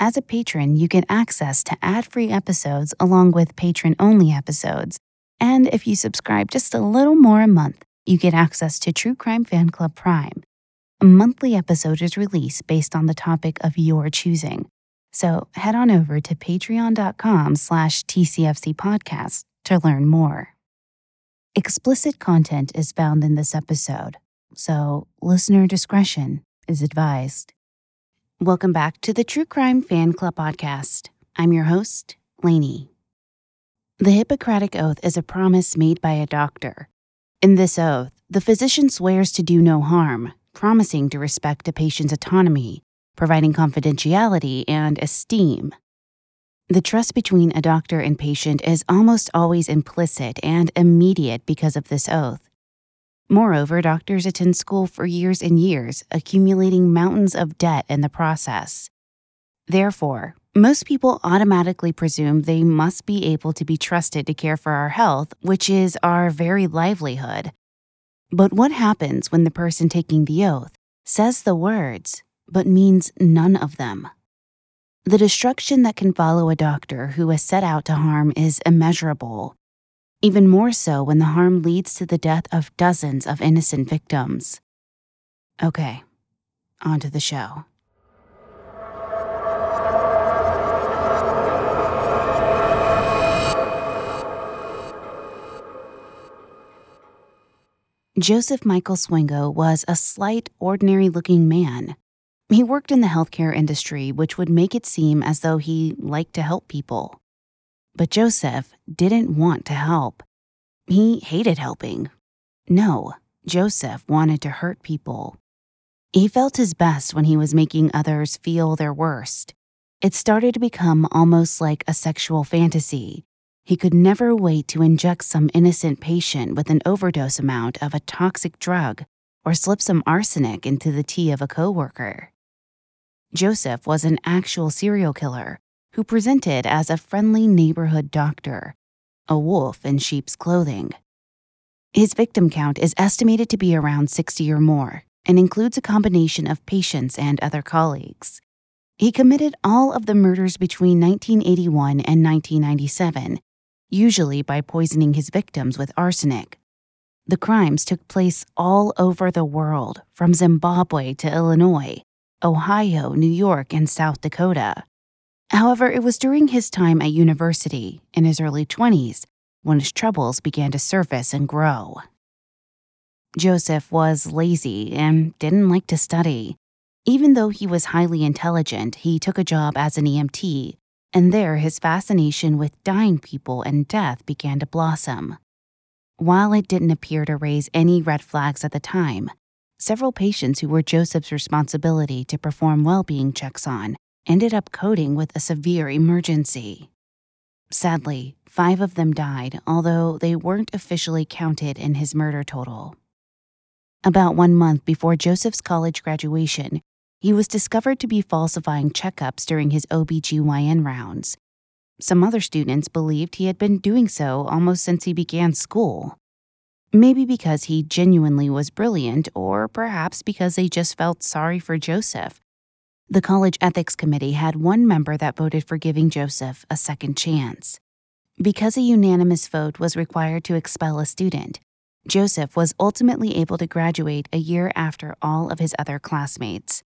as a patron, you get access to ad free episodes along with patron only episodes. And if you subscribe just a little more a month, you get access to True Crime Fan Club Prime. A monthly episode is released based on the topic of your choosing. So head on over to patreon.com slash TCFC podcast to learn more. Explicit content is found in this episode, so listener discretion is advised. Welcome back to the True Crime Fan Club podcast. I'm your host, Lanie. The Hippocratic Oath is a promise made by a doctor. In this oath, the physician swears to do no harm, promising to respect a patient's autonomy, providing confidentiality and esteem. The trust between a doctor and patient is almost always implicit and immediate because of this oath. Moreover, doctors attend school for years and years, accumulating mountains of debt in the process. Therefore, most people automatically presume they must be able to be trusted to care for our health, which is our very livelihood. But what happens when the person taking the oath says the words, but means none of them? The destruction that can follow a doctor who has set out to harm is immeasurable even more so when the harm leads to the death of dozens of innocent victims. Okay, on to the show. Joseph Michael Swango was a slight, ordinary looking man. He worked in the healthcare industry, which would make it seem as though he liked to help people. But Joseph didn't want to help. He hated helping. No, Joseph wanted to hurt people. He felt his best when he was making others feel their worst. It started to become almost like a sexual fantasy. He could never wait to inject some innocent patient with an overdose amount of a toxic drug or slip some arsenic into the tea of a coworker. Joseph was an actual serial killer who presented as a friendly neighborhood doctor, a wolf in sheep's clothing. His victim count is estimated to be around 60 or more and includes a combination of patients and other colleagues. He committed all of the murders between 1981 and 1997, usually by poisoning his victims with arsenic. The crimes took place all over the world, from Zimbabwe to Illinois, Ohio, New York, and South Dakota. However, it was during his time at university, in his early 20s, when his troubles began to surface and grow. Joseph was lazy and didn't like to study. Even though he was highly intelligent, he took a job as an EMT, and there his fascination with dying people and death began to blossom. While it didn't appear to raise any red flags at the time, several patients who were Joseph's responsibility to perform well being checks on ended up coding with a severe emergency. Sadly, five of them died, although they weren't officially counted in his murder total. About one month before Joseph's college graduation, he was discovered to be falsifying checkups during his OBGYN rounds. Some other students believed he had been doing so almost since he began school. Maybe because he genuinely was brilliant, or perhaps because they just felt sorry for Joseph the college ethics committee had one member that voted for giving Joseph a second chance. Because a unanimous vote was required to expel a student, Joseph was ultimately able to graduate a year after all of his other classmates.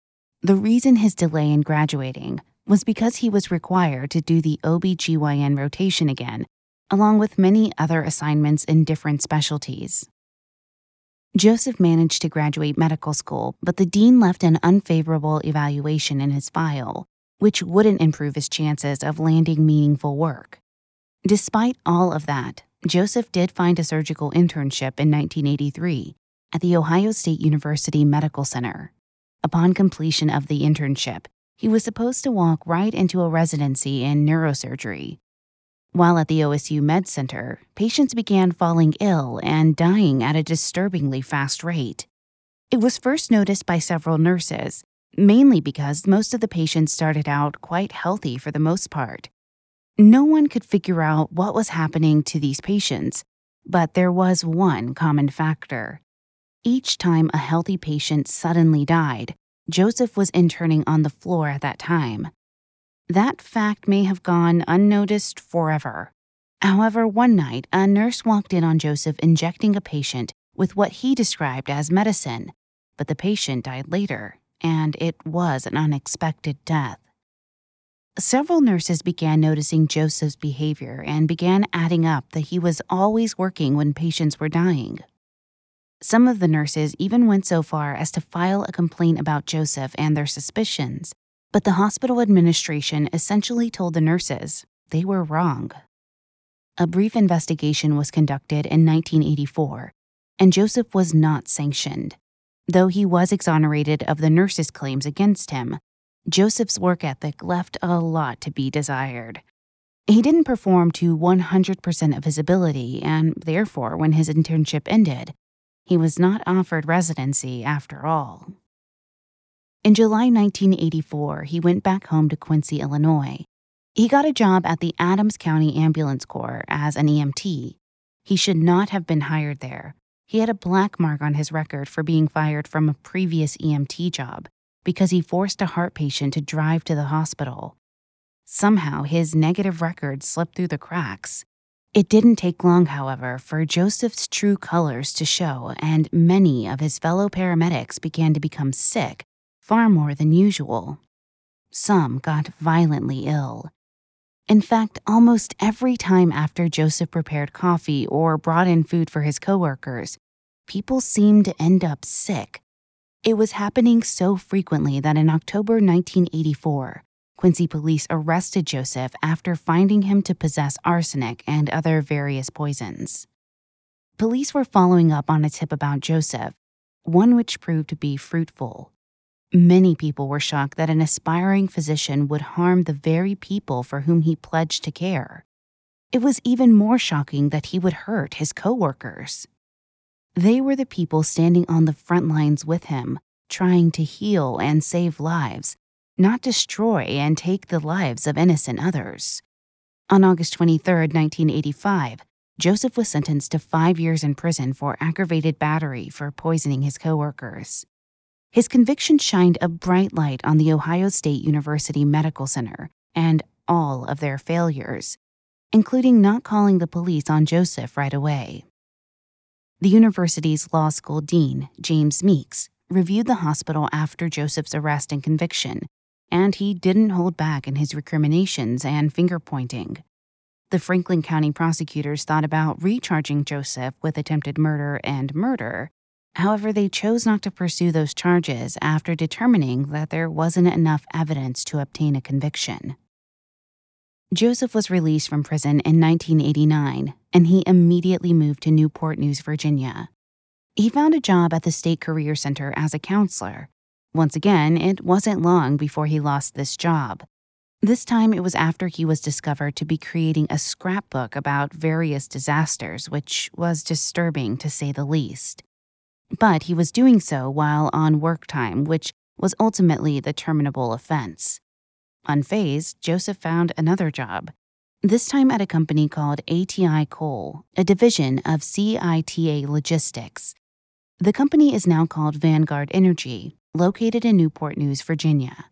The reason his delay in graduating was because he was required to do the OB/GYN rotation again, along with many other assignments in different specialties. Joseph managed to graduate medical school, but the dean left an unfavorable evaluation in his file, which wouldn't improve his chances of landing meaningful work. Despite all of that, Joseph did find a surgical internship in 1983 at the Ohio State University Medical Center. Upon completion of the internship, he was supposed to walk right into a residency in neurosurgery. While at the OSU Med Center, patients began falling ill and dying at a disturbingly fast rate. It was first noticed by several nurses, mainly because most of the patients started out quite healthy for the most part. No one could figure out what was happening to these patients, but there was one common factor. Each time a healthy patient suddenly died, Joseph was interning on the floor at that time. That fact may have gone unnoticed forever. However, one night, a nurse walked in on Joseph injecting a patient with what he described as medicine, but the patient died later, and it was an unexpected death. Several nurses began noticing Joseph's behavior and began adding up that he was always working when patients were dying. Some of the nurses even went so far as to file a complaint about Joseph and their suspicions, but the hospital administration essentially told the nurses they were wrong. A brief investigation was conducted in 1984, and Joseph was not sanctioned. Though he was exonerated of the nurses' claims against him, Joseph's work ethic left a lot to be desired. He didn't perform to 100% of his ability, and therefore, when his internship ended, he was not offered residency after all. In July 1984, he went back home to Quincy, Illinois. He got a job at the Adams County Ambulance Corps as an EMT. He should not have been hired there. He had a black mark on his record for being fired from a previous EMT job, because he forced a heart patient to drive to the hospital. Somehow, his negative record slipped through the cracks. It didn't take long, however, for Joseph's true colors to show, and many of his fellow paramedics began to become sick, far more than usual. Some got violently ill. In fact, almost every time after Joseph prepared coffee or brought in food for his coworkers, people seemed to end up sick, it was happening so frequently that in October 1984, Quincy police arrested Joseph after finding him to possess arsenic and other various poisons. Police were following up on a tip about Joseph, one which proved to be fruitful. Many people were shocked that an aspiring physician would harm the very people for whom he pledged to care. It was even more shocking that he would hurt his coworkers. They were the people standing on the front lines with him, trying to heal and save lives, not destroy and take the lives of innocent others. On August 23, 1985, Joseph was sentenced to five years in prison for aggravated battery for poisoning his coworkers. His conviction shined a bright light on the Ohio State University Medical Center and all of their failures, including not calling the police on Joseph right away. The university's law school dean, James Meeks, reviewed the hospital after Joseph's arrest and conviction, and he didn't hold back in his recriminations and finger pointing. The Franklin County prosecutors thought about recharging Joseph with attempted murder and murder. However, they chose not to pursue those charges after determining that there wasn't enough evidence to obtain a conviction. Joseph was released from prison in 1989, and he immediately moved to Newport News, Virginia. He found a job at the State Career Center as a counselor. Once again, it wasn't long before he lost this job. This time it was after he was discovered to be creating a scrapbook about various disasters, which was disturbing to say the least. But he was doing so while on work time, which was ultimately the terminable offense. Unfazed, Joseph found another job, this time at a company called ATI Coal, a division of CITA Logistics. The company is now called Vanguard Energy, located in Newport News, Virginia.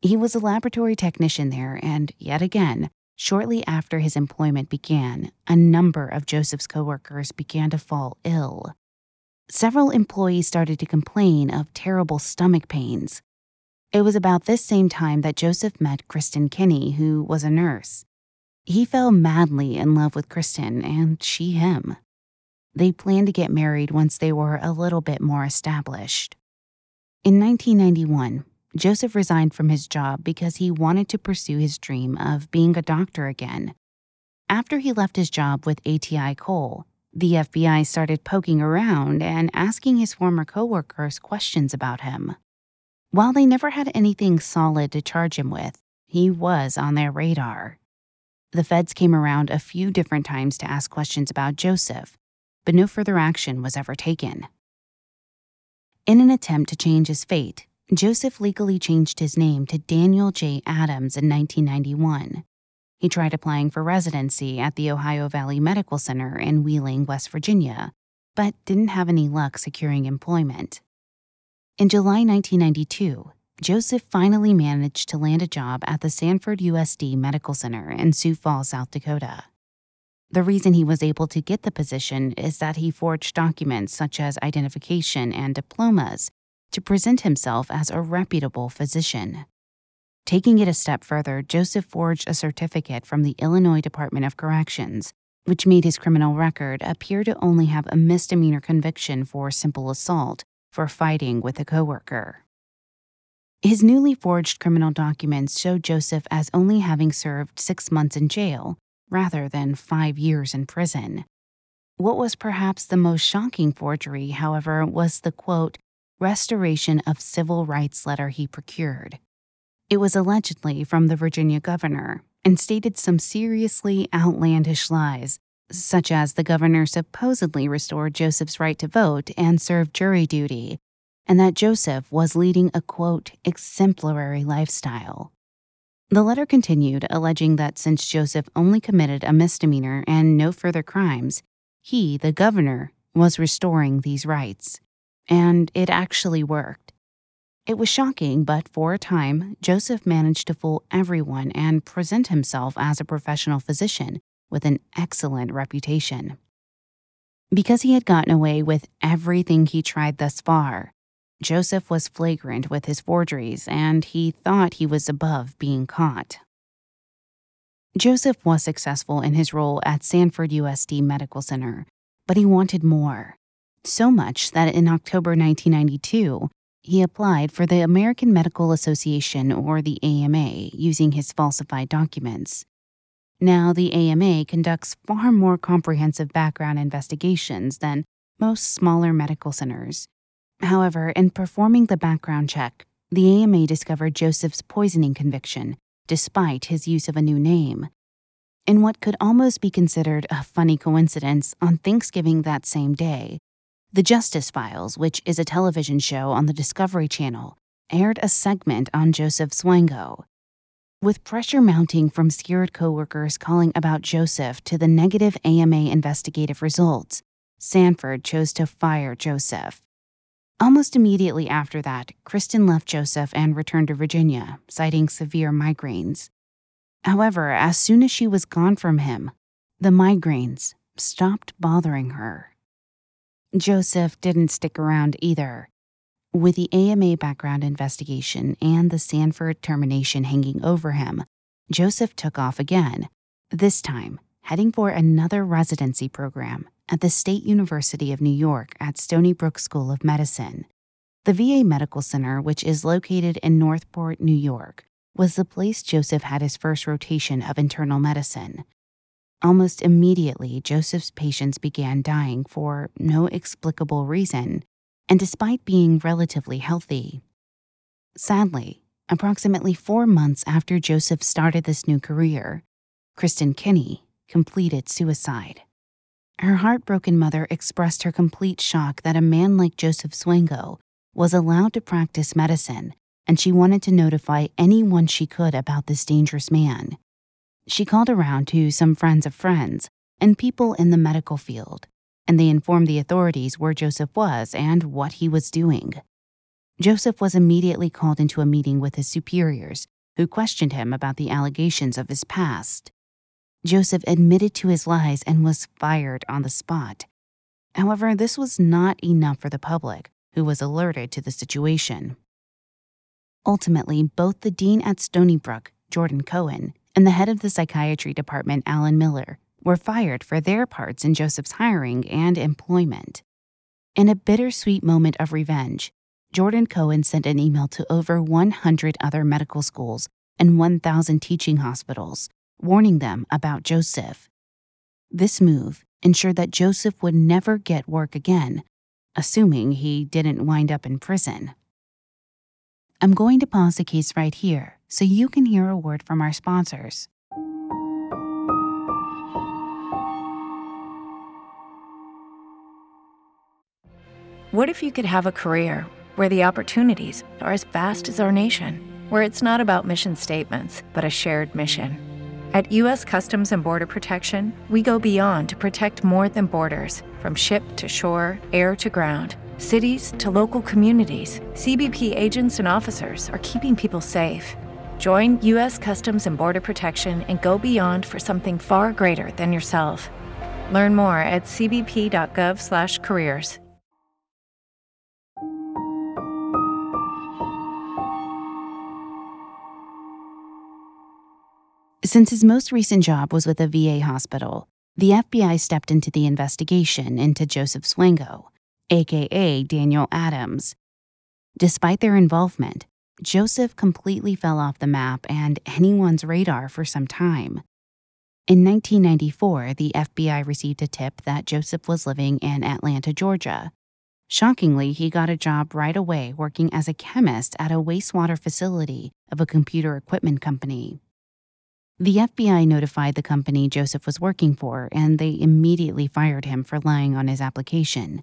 He was a laboratory technician there, and yet again, shortly after his employment began, a number of Joseph's coworkers began to fall ill. Several employees started to complain of terrible stomach pains, It was about this same time that Joseph met Kristen Kinney, who was a nurse. He fell madly in love with Kristen, and she him. They planned to get married once they were a little bit more established. In 1991, Joseph resigned from his job because he wanted to pursue his dream of being a doctor again. After he left his job with ATI Coal, the FBI started poking around and asking his former coworkers questions about him. While they never had anything solid to charge him with, he was on their radar. The feds came around a few different times to ask questions about Joseph, but no further action was ever taken. In an attempt to change his fate, Joseph legally changed his name to Daniel J. Adams in 1991. He tried applying for residency at the Ohio Valley Medical Center in Wheeling, West Virginia, but didn't have any luck securing employment. In July 1992, Joseph finally managed to land a job at the Sanford USD Medical Center in Sioux Falls, South Dakota. The reason he was able to get the position is that he forged documents such as identification and diplomas to present himself as a reputable physician. Taking it a step further, Joseph forged a certificate from the Illinois Department of Corrections, which made his criminal record appear to only have a misdemeanor conviction for simple assault for fighting with a coworker. His newly forged criminal documents show Joseph as only having served six months in jail rather than five years in prison. What was perhaps the most shocking forgery, however, was the quote, restoration of civil rights letter he procured. It was allegedly from the Virginia governor and stated some seriously outlandish lies such as the governor supposedly restored Joseph's right to vote and serve jury duty, and that Joseph was leading a quote, exemplary lifestyle. The letter continued, alleging that since Joseph only committed a misdemeanor and no further crimes, he, the governor, was restoring these rights. And it actually worked. It was shocking, but for a time, Joseph managed to fool everyone and present himself as a professional physician with an excellent reputation. Because he had gotten away with everything he tried thus far, Joseph was flagrant with his forgeries and he thought he was above being caught. Joseph was successful in his role at Sanford USD Medical Center, but he wanted more. So much that in October 1992, he applied for the American Medical Association or the AMA using his falsified documents. Now, the AMA conducts far more comprehensive background investigations than most smaller medical centers. However, in performing the background check, the AMA discovered Joseph's poisoning conviction, despite his use of a new name. In what could almost be considered a funny coincidence, on Thanksgiving that same day, The Justice Files, which is a television show on the Discovery Channel, aired a segment on Joseph Swango. With pressure mounting from scared coworkers calling about Joseph to the negative AMA investigative results, Sanford chose to fire Joseph. Almost immediately after that, Kristen left Joseph and returned to Virginia, citing severe migraines. However, as soon as she was gone from him, the migraines stopped bothering her. Joseph didn't stick around either. With the AMA background investigation and the Sanford termination hanging over him, Joseph took off again, this time heading for another residency program at the State University of New York at Stony Brook School of Medicine. The VA Medical Center, which is located in Northport, New York, was the place Joseph had his first rotation of internal medicine. Almost immediately, Joseph's patients began dying for no explicable reason and despite being relatively healthy. Sadly, approximately four months after Joseph started this new career, Kristen Kinney completed suicide. Her heartbroken mother expressed her complete shock that a man like Joseph Swango was allowed to practice medicine, and she wanted to notify anyone she could about this dangerous man. She called around to some friends of friends and people in the medical field and they informed the authorities where Joseph was and what he was doing. Joseph was immediately called into a meeting with his superiors, who questioned him about the allegations of his past. Joseph admitted to his lies and was fired on the spot. However, this was not enough for the public, who was alerted to the situation. Ultimately, both the dean at Stony Brook, Jordan Cohen, and the head of the psychiatry department, Alan Miller, were fired for their parts in Joseph's hiring and employment. In a bittersweet moment of revenge, Jordan Cohen sent an email to over 100 other medical schools and 1,000 teaching hospitals, warning them about Joseph. This move ensured that Joseph would never get work again, assuming he didn't wind up in prison. I'm going to pause the case right here so you can hear a word from our sponsors. What if you could have a career where the opportunities are as vast as our nation, where it's not about mission statements, but a shared mission? At U.S. Customs and Border Protection, we go beyond to protect more than borders from ship to shore, air to ground, cities to local communities. CBP agents and officers are keeping people safe. Join U.S. Customs and Border Protection and go beyond for something far greater than yourself. Learn more at cbp.gov/careers. Since his most recent job was with a VA hospital, the FBI stepped into the investigation into Joseph Swango, aka Daniel Adams. Despite their involvement, Joseph completely fell off the map and anyone's radar for some time. In 1994, the FBI received a tip that Joseph was living in Atlanta, Georgia. Shockingly, he got a job right away working as a chemist at a wastewater facility of a computer equipment company. The FBI notified the company Joseph was working for, and they immediately fired him for lying on his application.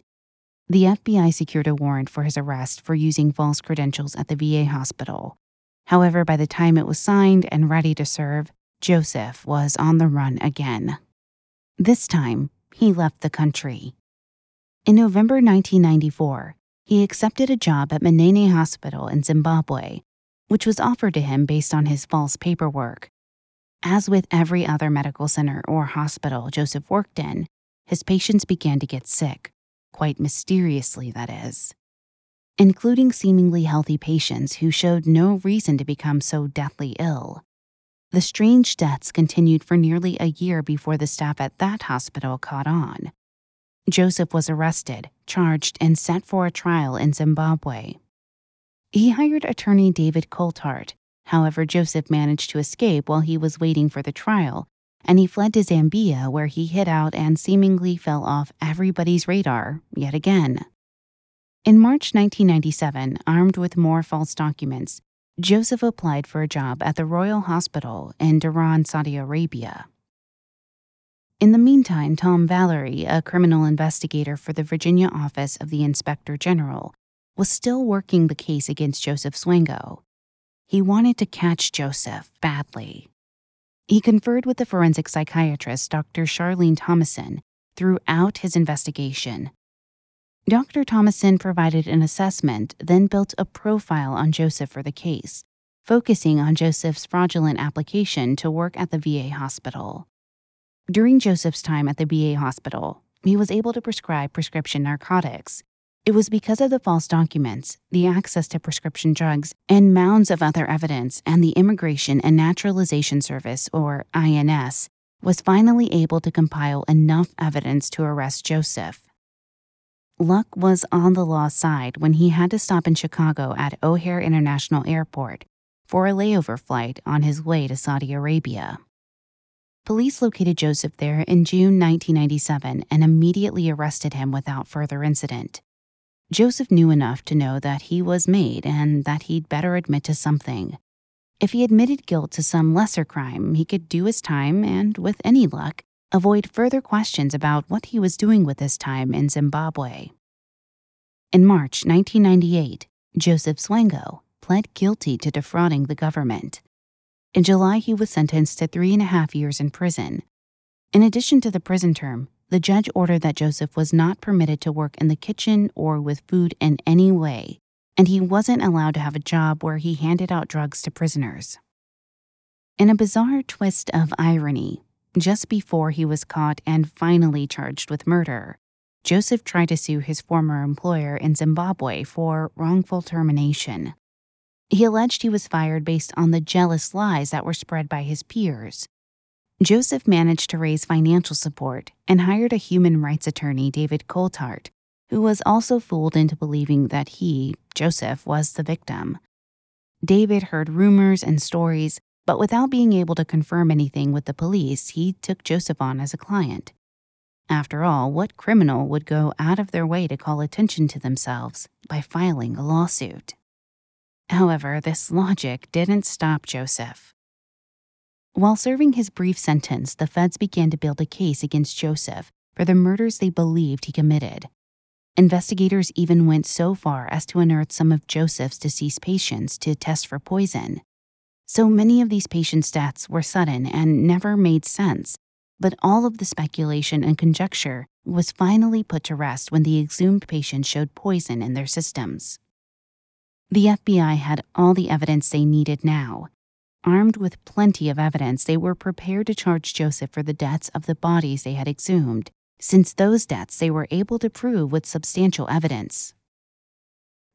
The FBI secured a warrant for his arrest for using false credentials at the VA hospital. However, by the time it was signed and ready to serve, Joseph was on the run again. This time, he left the country. In November 1994, he accepted a job at Mnene Hospital in Zimbabwe, which was offered to him based on his false paperwork. As with every other medical center or hospital Joseph worked in, his patients began to get sick, quite mysteriously, that is. Including seemingly healthy patients who showed no reason to become so deathly ill. The strange deaths continued for nearly a year before the staff at that hospital caught on. Joseph was arrested, charged, and set for a trial in Zimbabwe. He hired attorney David Coltart, However, Joseph managed to escape while he was waiting for the trial, and he fled to Zambia where he hid out and seemingly fell off everybody's radar yet again. In March 1997, armed with more false documents, Joseph applied for a job at the Royal Hospital in Dhahran, Saudi Arabia. In the meantime, Tom Valerie, a criminal investigator for the Virginia office of the Inspector General, was still working the case against Joseph Swango. He wanted to catch Joseph badly. He conferred with the forensic psychiatrist, Dr. Charlene Thomason, throughout his investigation. Dr. Thomason provided an assessment, then built a profile on Joseph for the case, focusing on Joseph's fraudulent application to work at the VA hospital. During Joseph's time at the VA hospital, he was able to prescribe prescription narcotics, it was because of the false documents, the access to prescription drugs, and mounds of other evidence, and the Immigration and Naturalization Service, or INS, was finally able to compile enough evidence to arrest Joseph. Luck was on the law's side when he had to stop in Chicago at O'Hare International Airport for a layover flight on his way to Saudi Arabia. Police located Joseph there in June 1997 and immediately arrested him without further incident. Joseph knew enough to know that he was made and that he'd better admit to something. If he admitted guilt to some lesser crime, he could do his time and, with any luck, avoid further questions about what he was doing with his time in Zimbabwe. In March 1998, Joseph Swango pled guilty to defrauding the government. In July, he was sentenced to three and a half years in prison. In addition to the prison term, the judge ordered that Joseph was not permitted to work in the kitchen or with food in any way, and he wasn't allowed to have a job where he handed out drugs to prisoners. In a bizarre twist of irony, just before he was caught and finally charged with murder, Joseph tried to sue his former employer in Zimbabwe for wrongful termination. He alleged he was fired based on the jealous lies that were spread by his peers. Joseph managed to raise financial support and hired a human rights attorney, David Coltart, who was also fooled into believing that he, Joseph, was the victim. David heard rumors and stories, but without being able to confirm anything with the police, he took Joseph on as a client. After all, what criminal would go out of their way to call attention to themselves by filing a lawsuit? However, this logic didn't stop Joseph. While serving his brief sentence, the feds began to build a case against Joseph for the murders they believed he committed. Investigators even went so far as to unearth some of Joseph's deceased patients to test for poison. So many of these patients' deaths were sudden and never made sense, but all of the speculation and conjecture was finally put to rest when the exhumed patients showed poison in their systems. The FBI had all the evidence they needed now. Armed with plenty of evidence, they were prepared to charge Joseph for the deaths of the bodies they had exhumed, since those deaths they were able to prove with substantial evidence.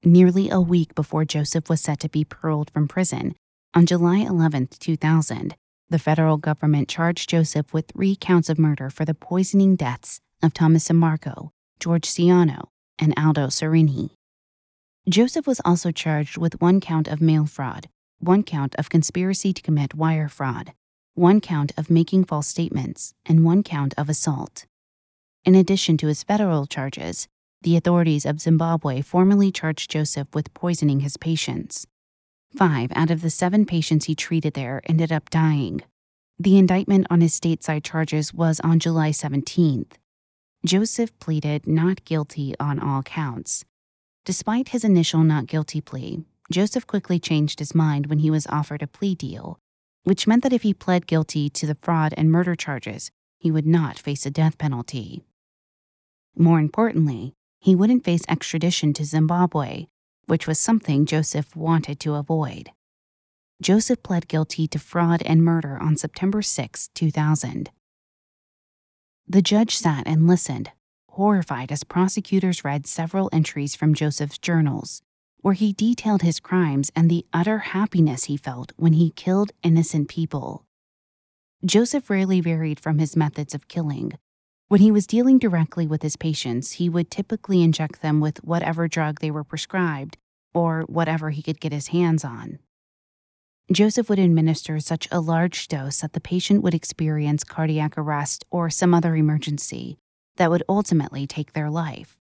Nearly a week before Joseph was set to be paroled from prison, on July 11, 2000, the federal government charged Joseph with three counts of murder for the poisoning deaths of Thomas Sammarco, George Siano, and Aldo Serini. Joseph was also charged with one count of mail fraud, one count of conspiracy to commit wire fraud, one count of making false statements, and one count of assault. In addition to his federal charges, the authorities of Zimbabwe formally charged Joseph with poisoning his patients. Five out of the seven patients he treated there ended up dying. The indictment on his stateside charges was on July 17th. Joseph pleaded not guilty on all counts. Despite his initial not guilty plea, Joseph quickly changed his mind when he was offered a plea deal, which meant that if he pled guilty to the fraud and murder charges, he would not face a death penalty. More importantly, he wouldn't face extradition to Zimbabwe, which was something Joseph wanted to avoid. Joseph pled guilty to fraud and murder on September 6, 2000. The judge sat and listened, horrified as prosecutors read several entries from Joseph's journals, where he detailed his crimes and the utter happiness he felt when he killed innocent people. Joseph rarely varied from his methods of killing. When he was dealing directly with his patients, he would typically inject them with whatever drug they were prescribed or whatever he could get his hands on. Joseph would administer such a large dose that the patient would experience cardiac arrest or some other emergency, that would ultimately take their life.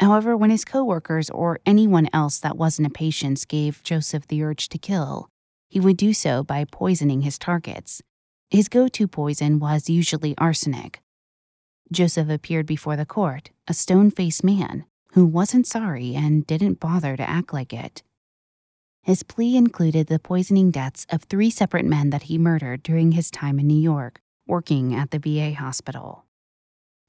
However, when his coworkers or anyone else that wasn't a patient gave Joseph the urge to kill, he would do so by poisoning his targets. His go to poison was usually arsenic. Joseph appeared before the court, a stone faced man who wasn't sorry and didn't bother to act like it. His plea included the poisoning deaths of three separate men that he murdered during his time in New York, working at the VA hospital.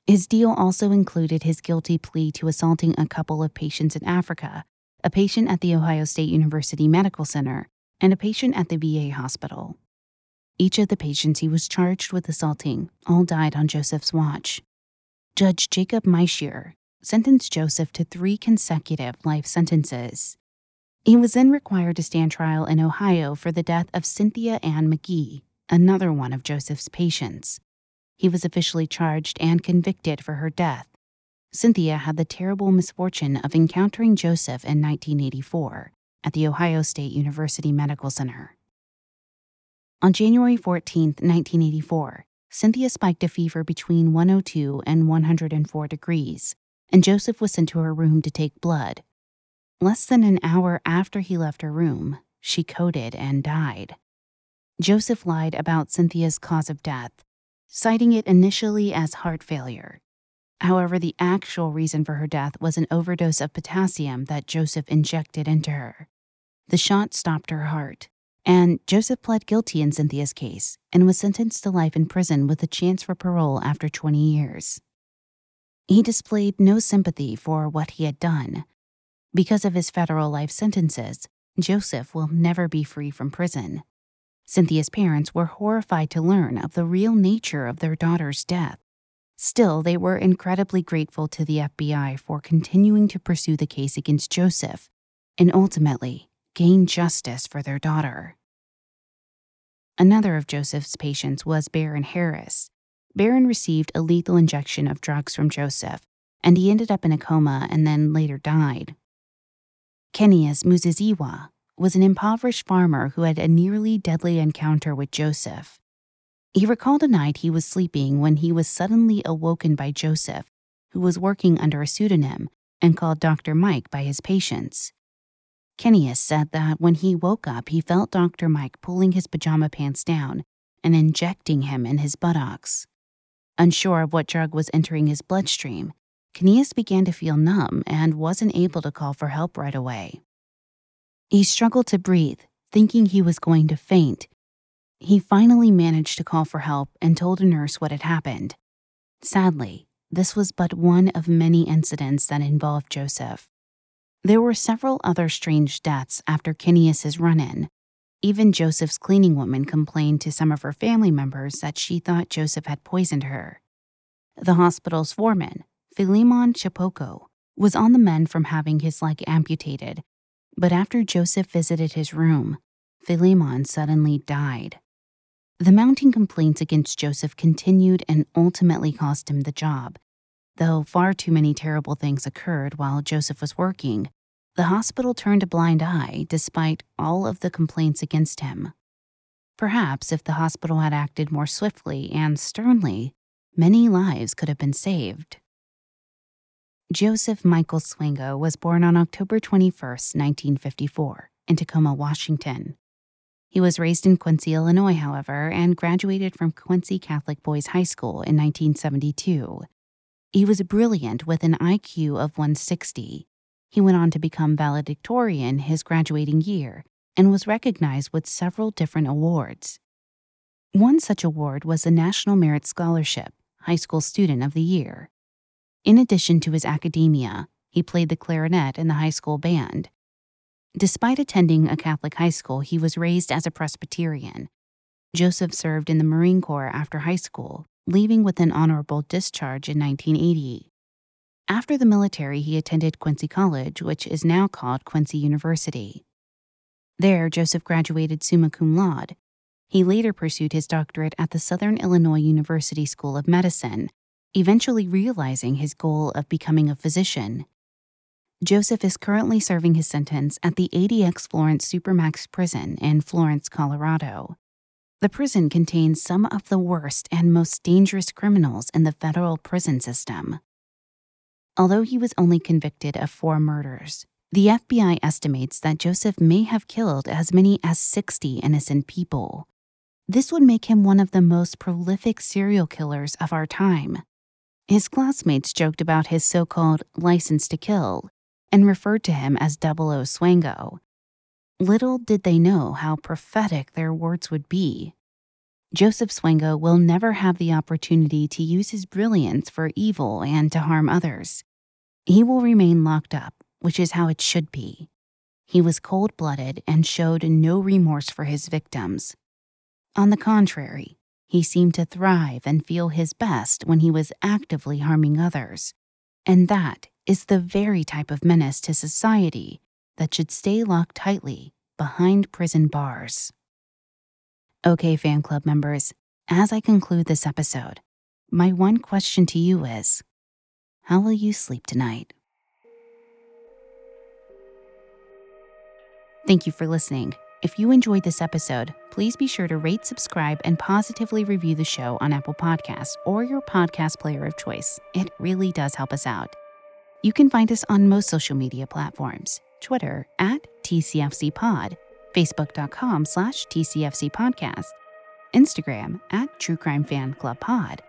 His deal also included his guilty plea to assaulting a couple of patients in Africa, a patient at the Ohio State University Medical Center, and a patient at the VA hospital. Each of the patients he was charged with assaulting all died on Joseph's watch. Judge Jacob Mishler sentenced Joseph to three consecutive life sentences. He was then required to stand trial in Ohio for the death of Cynthia Ann McGee, another one of Joseph's patients he was officially charged and convicted for her death. Cynthia had the terrible misfortune of encountering Joseph in 1984 at the Ohio State University Medical Center. On January 14, 1984, Cynthia spiked a fever between 102 and 104 degrees, and Joseph was sent to her room to take blood. Less than an hour after he left her room, she coded and died. Joseph lied about Cynthia's cause of death citing it initially as heart failure. However, the actual reason for her death was an overdose of potassium that Joseph injected into her. The shot stopped her heart, and Joseph pled guilty in Cynthia's case and was sentenced to life in prison with a chance for parole after 20 years. He displayed no sympathy for what he had done. Because of his federal life sentences, Joseph will never be free from prison. Cynthia's parents were horrified to learn of the real nature of their daughter's death. Still, they were incredibly grateful to the FBI for continuing to pursue the case against Joseph, and ultimately, gain justice for their daughter. Another of Joseph's patients was Baron Harris. Baron received a lethal injection of drugs from Joseph, and he ended up in a coma and then later died. Kenias Muziziwa was an impoverished farmer who had a nearly deadly encounter with Joseph. He recalled a night he was sleeping when he was suddenly awoken by Joseph, who was working under a pseudonym and called Dr. Mike by his patients. Kenias said that when he woke up, he felt Dr. Mike pulling his pajama pants down and injecting him in his buttocks. Unsure of what drug was entering his bloodstream, Kenias began to feel numb and wasn't able to call for help right away. He struggled to breathe, thinking he was going to faint. He finally managed to call for help and told a nurse what had happened. Sadly, this was but one of many incidents that involved Joseph. There were several other strange deaths after Kenias's run-in. Even Joseph's cleaning woman complained to some of her family members that she thought Joseph had poisoned her. The hospital's foreman, Philemon Chapoko, was on the mend from having his leg amputated, but after Joseph visited his room, Philemon suddenly died. The mounting complaints against Joseph continued and ultimately cost him the job. Though far too many terrible things occurred while Joseph was working, the hospital turned a blind eye despite all of the complaints against him. Perhaps if the hospital had acted more swiftly and sternly, many lives could have been saved. Joseph Michael Swango was born on October 21, 1954, in Tacoma, Washington. He was raised in Quincy, Illinois, however, and graduated from Quincy Catholic Boys High School in 1972. He was brilliant with an IQ of 160. He went on to become valedictorian his graduating year and was recognized with several different awards. One such award was the National Merit Scholarship, High School Student of the Year. In addition to his academia, he played the clarinet in the high school band. Despite attending a Catholic high school, he was raised as a Presbyterian. Joseph served in the Marine Corps after high school, leaving with an honorable discharge in 1980. After the military, he attended Quincy College, which is now called Quincy University. There, Joseph graduated summa cum laude. He later pursued his doctorate at the Southern Illinois University School of Medicine, eventually realizing his goal of becoming a physician. Joseph is currently serving his sentence at the ADX Florence Supermax prison in Florence, Colorado. The prison contains some of the worst and most dangerous criminals in the federal prison system. Although he was only convicted of four murders, the FBI estimates that Joseph may have killed as many as 60 innocent people. This would make him one of the most prolific serial killers of our time. His classmates joked about his so called license to kill and referred to him as Double O Swango. Little did they know how prophetic their words would be. Joseph Swango will never have the opportunity to use his brilliance for evil and to harm others. He will remain locked up, which is how it should be. He was cold blooded and showed no remorse for his victims. On the contrary, he seemed to thrive and feel his best when he was actively harming others. And that is the very type of menace to society that should stay locked tightly behind prison bars. Okay, fan club members, as I conclude this episode, my one question to you is How will you sleep tonight? Thank you for listening. If you enjoyed this episode, please be sure to rate, subscribe, and positively review the show on Apple Podcasts or your podcast player of choice. It really does help us out. You can find us on most social media platforms Twitter at TCFCPod, Facebook.com slash TCFC Podcast, Instagram at True Crime Fan Club Pod,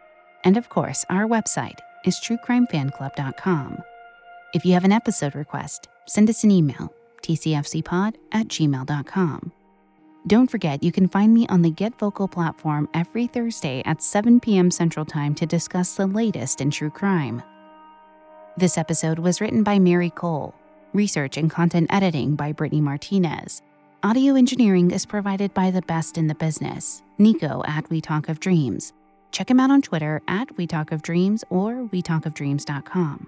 and of course, our website is truecrimefanclub.com. If you have an episode request, send us an email tcfcpod at gmail.com. Don't forget, you can find me on the Get Vocal platform every Thursday at 7 p.m. Central Time to discuss the latest in true crime. This episode was written by Mary Cole, research and content editing by Brittany Martinez. Audio engineering is provided by the best in the business, Nico at We Talk of Dreams. Check him out on Twitter at We Talk of Dreams or WeTalkOfDreams.com.